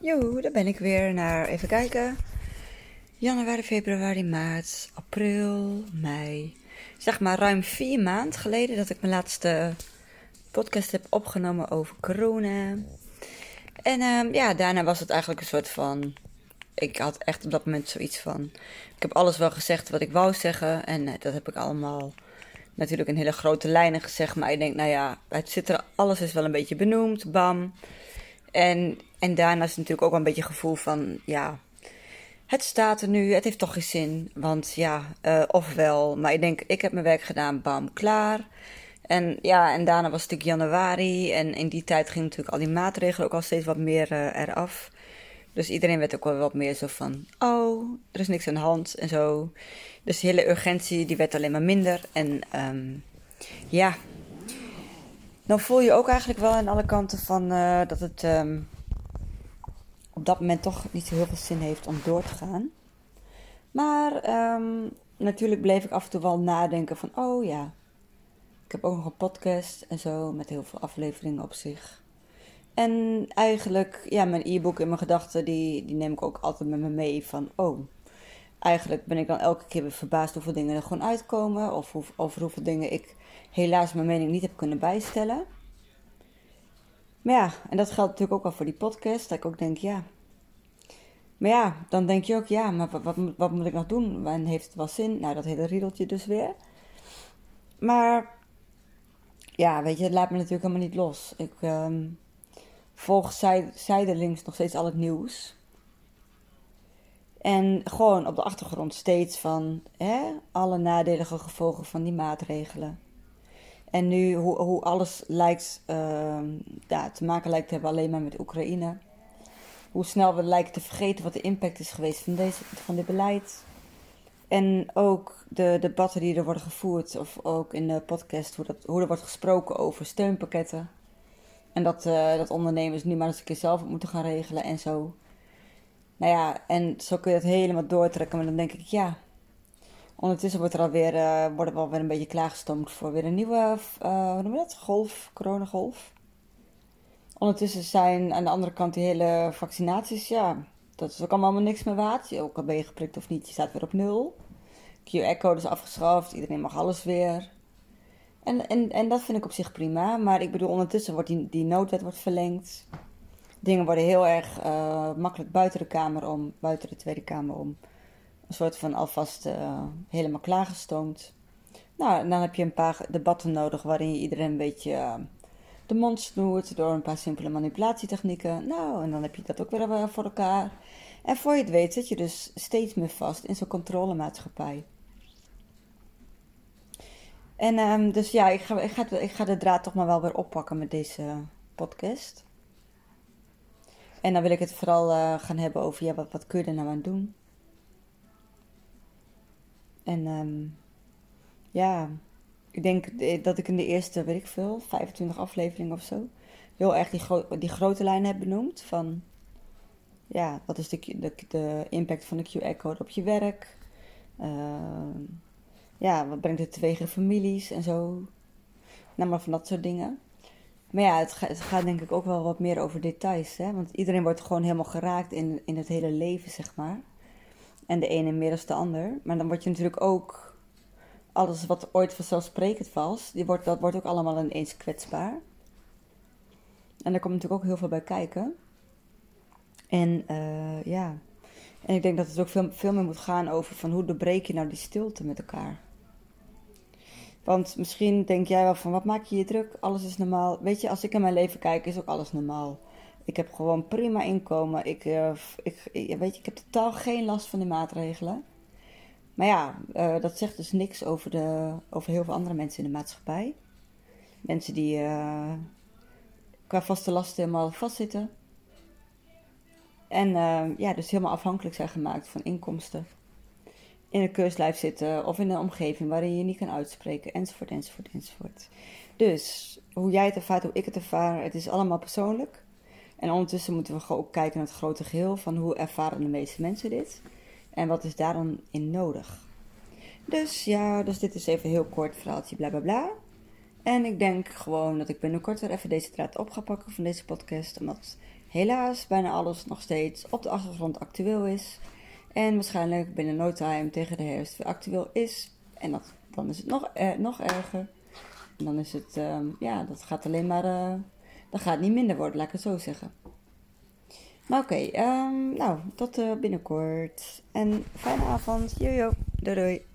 Jo, daar ben ik weer naar, even kijken. Januari, februari, maart, april, mei. Zeg maar ruim vier maanden geleden dat ik mijn laatste podcast heb opgenomen over corona. En ehm, ja, daarna was het eigenlijk een soort van. Ik had echt op dat moment zoiets van. Ik heb alles wel gezegd wat ik wou zeggen. En eh, dat heb ik allemaal natuurlijk in hele grote lijnen gezegd. Maar ik denk, nou ja, het zit er, alles is wel een beetje benoemd. Bam. En, en daarna is natuurlijk ook wel een beetje het gevoel van, ja, het staat er nu, het heeft toch geen zin. Want ja, uh, ofwel, maar ik denk, ik heb mijn werk gedaan, bam, klaar. En ja, en daarna was het natuurlijk januari. En in die tijd gingen natuurlijk al die maatregelen ook al steeds wat meer uh, eraf. Dus iedereen werd ook wel wat meer zo van, oh, er is niks aan de hand en zo. Dus de hele urgentie, die werd alleen maar minder. En um, ja, dan voel je ook eigenlijk wel aan alle kanten van uh, dat het um, op dat moment toch niet zo heel veel zin heeft om door te gaan. Maar um, natuurlijk bleef ik af en toe wel nadenken van, oh ja, ik heb ook nog een podcast en zo met heel veel afleveringen op zich. En eigenlijk, ja, mijn e-book en mijn gedachten, die, die neem ik ook altijd met me mee van, oh, eigenlijk ben ik dan elke keer weer verbaasd hoeveel dingen er gewoon uitkomen. Of over hoeveel dingen ik helaas mijn mening niet heb kunnen bijstellen. Maar ja, en dat geldt natuurlijk ook wel voor die podcast. Dat ik ook denk, ja. Maar ja, dan denk je ook, ja, maar wat, wat, moet ik nog doen? En heeft het wel zin? Nou, dat hele riedeltje dus weer. Maar ja, weet je, het laat me natuurlijk helemaal niet los. Ik um, volg zij, zijdelings nog steeds al het nieuws. En gewoon op de achtergrond steeds van hè, alle nadelige gevolgen van die maatregelen. En nu hoe, hoe alles lijkt ja, te maken lijkt te hebben alleen maar met Oekraïne. Hoe snel we lijken te vergeten wat de impact is geweest van, deze, van dit beleid. En ook de debatten die er worden gevoerd, of ook in de podcast, hoe, dat, hoe er wordt gesproken over steunpakketten. En dat, uh, dat ondernemers nu maar eens een keer zelf moeten gaan regelen en zo. Nou ja, en zo kun je het helemaal doortrekken. Maar dan denk ik, ja. Ondertussen wordt er alweer, uh, worden we alweer een beetje klaargestoomd voor weer een nieuwe, uh, hoe noem je dat? Golf, coronagolf. Ondertussen zijn aan de andere kant die hele vaccinaties, ja, dat is ook allemaal niks meer waard. Ook al ben je geprikt of niet, je staat weer op nul. QR-code is afgeschaft, iedereen mag alles weer. En, en, en dat vind ik op zich prima. Maar ik bedoel, ondertussen wordt die, die noodwet wordt verlengd dingen worden heel erg uh, makkelijk buiten de Kamer om, buiten de Tweede Kamer om. Een soort van alvast uh, helemaal klaargestoomd. Nou, dan heb je een paar debatten nodig waarin je iedereen een beetje uh, de mond snoert door een paar simpele manipulatietechnieken. Nou, en dan heb je dat ook weer voor elkaar. En voor je het weet zit je dus steeds meer vast in zo'n controlemaatschappij. En um, dus ja, ik ga, ik, ga, ik ga de draad toch maar wel weer oppakken met deze podcast. En dan wil ik het vooral gaan hebben over, ja, wat, wat kun je er nou aan doen? En um, ja, ik denk dat ik in de eerste, weet ik veel, 25 afleveringen of zo, heel erg die, die grote lijnen heb benoemd. Van, ja, wat is de, de, impact van de QR-code op je werk? Uh, ja, wat brengt het teweeg in families en zo? Nou, maar van dat soort dingen. Maar ja, het, het, gaat denk ik ook wel wat meer over details. Hè? Want iedereen wordt gewoon helemaal geraakt in, in het hele leven, zeg maar. En de ene meer de ander. Maar dan word je natuurlijk ook... Alles wat ooit vanzelfsprekend was, die wordt, dat wordt ook allemaal ineens kwetsbaar. En daar komt natuurlijk ook heel veel bij kijken. En uh, ja... En ik denk dat het ook veel, veel meer moet gaan over van hoe doorbreek je nou die stilte met elkaar. Want misschien denk jij wel van, wat maak je je druk? Alles is normaal. Weet je, als ik in mijn leven kijk, is ook alles normaal. Ik heb gewoon prima inkomen. Ik, uh, ik, weet je, ik heb totaal geen last van die maatregelen. Maar ja, uh, dat zegt dus niks over, de, over heel veel andere mensen in de maatschappij. Mensen die qua vaste lasten helemaal vastzitten. En ja, dus helemaal afhankelijk zijn gemaakt van inkomsten in een keurslijf zitten of in een omgeving waarin je niet kan uitspreken, enzovoort, enzovoort, enzovoort. Dus hoe jij het ervaart, hoe ik het ervaar, het is allemaal persoonlijk. En ondertussen moeten we ook kijken naar het grote geheel van hoe ervaren de meeste mensen dit en wat is daar dan in nodig. Dus ja, dus dit is even een heel kort verhaaltje, bla bla bla. En ik denk gewoon dat ik binnenkort weer even deze draad op ga pakken van deze podcast, omdat helaas bijna alles nog steeds op de achtergrond actueel is. En waarschijnlijk binnen no time tegen de herfst weer actueel is. En dat, dan is het nog, eh, nog erger. En dan is het, ehm, ja, dat gaat alleen maar, uh, dat gaat niet minder worden, laat ik het zo zeggen. Maar oké, um, nou, tot uh, binnenkort. En fijne avond. Jojo, doei doei.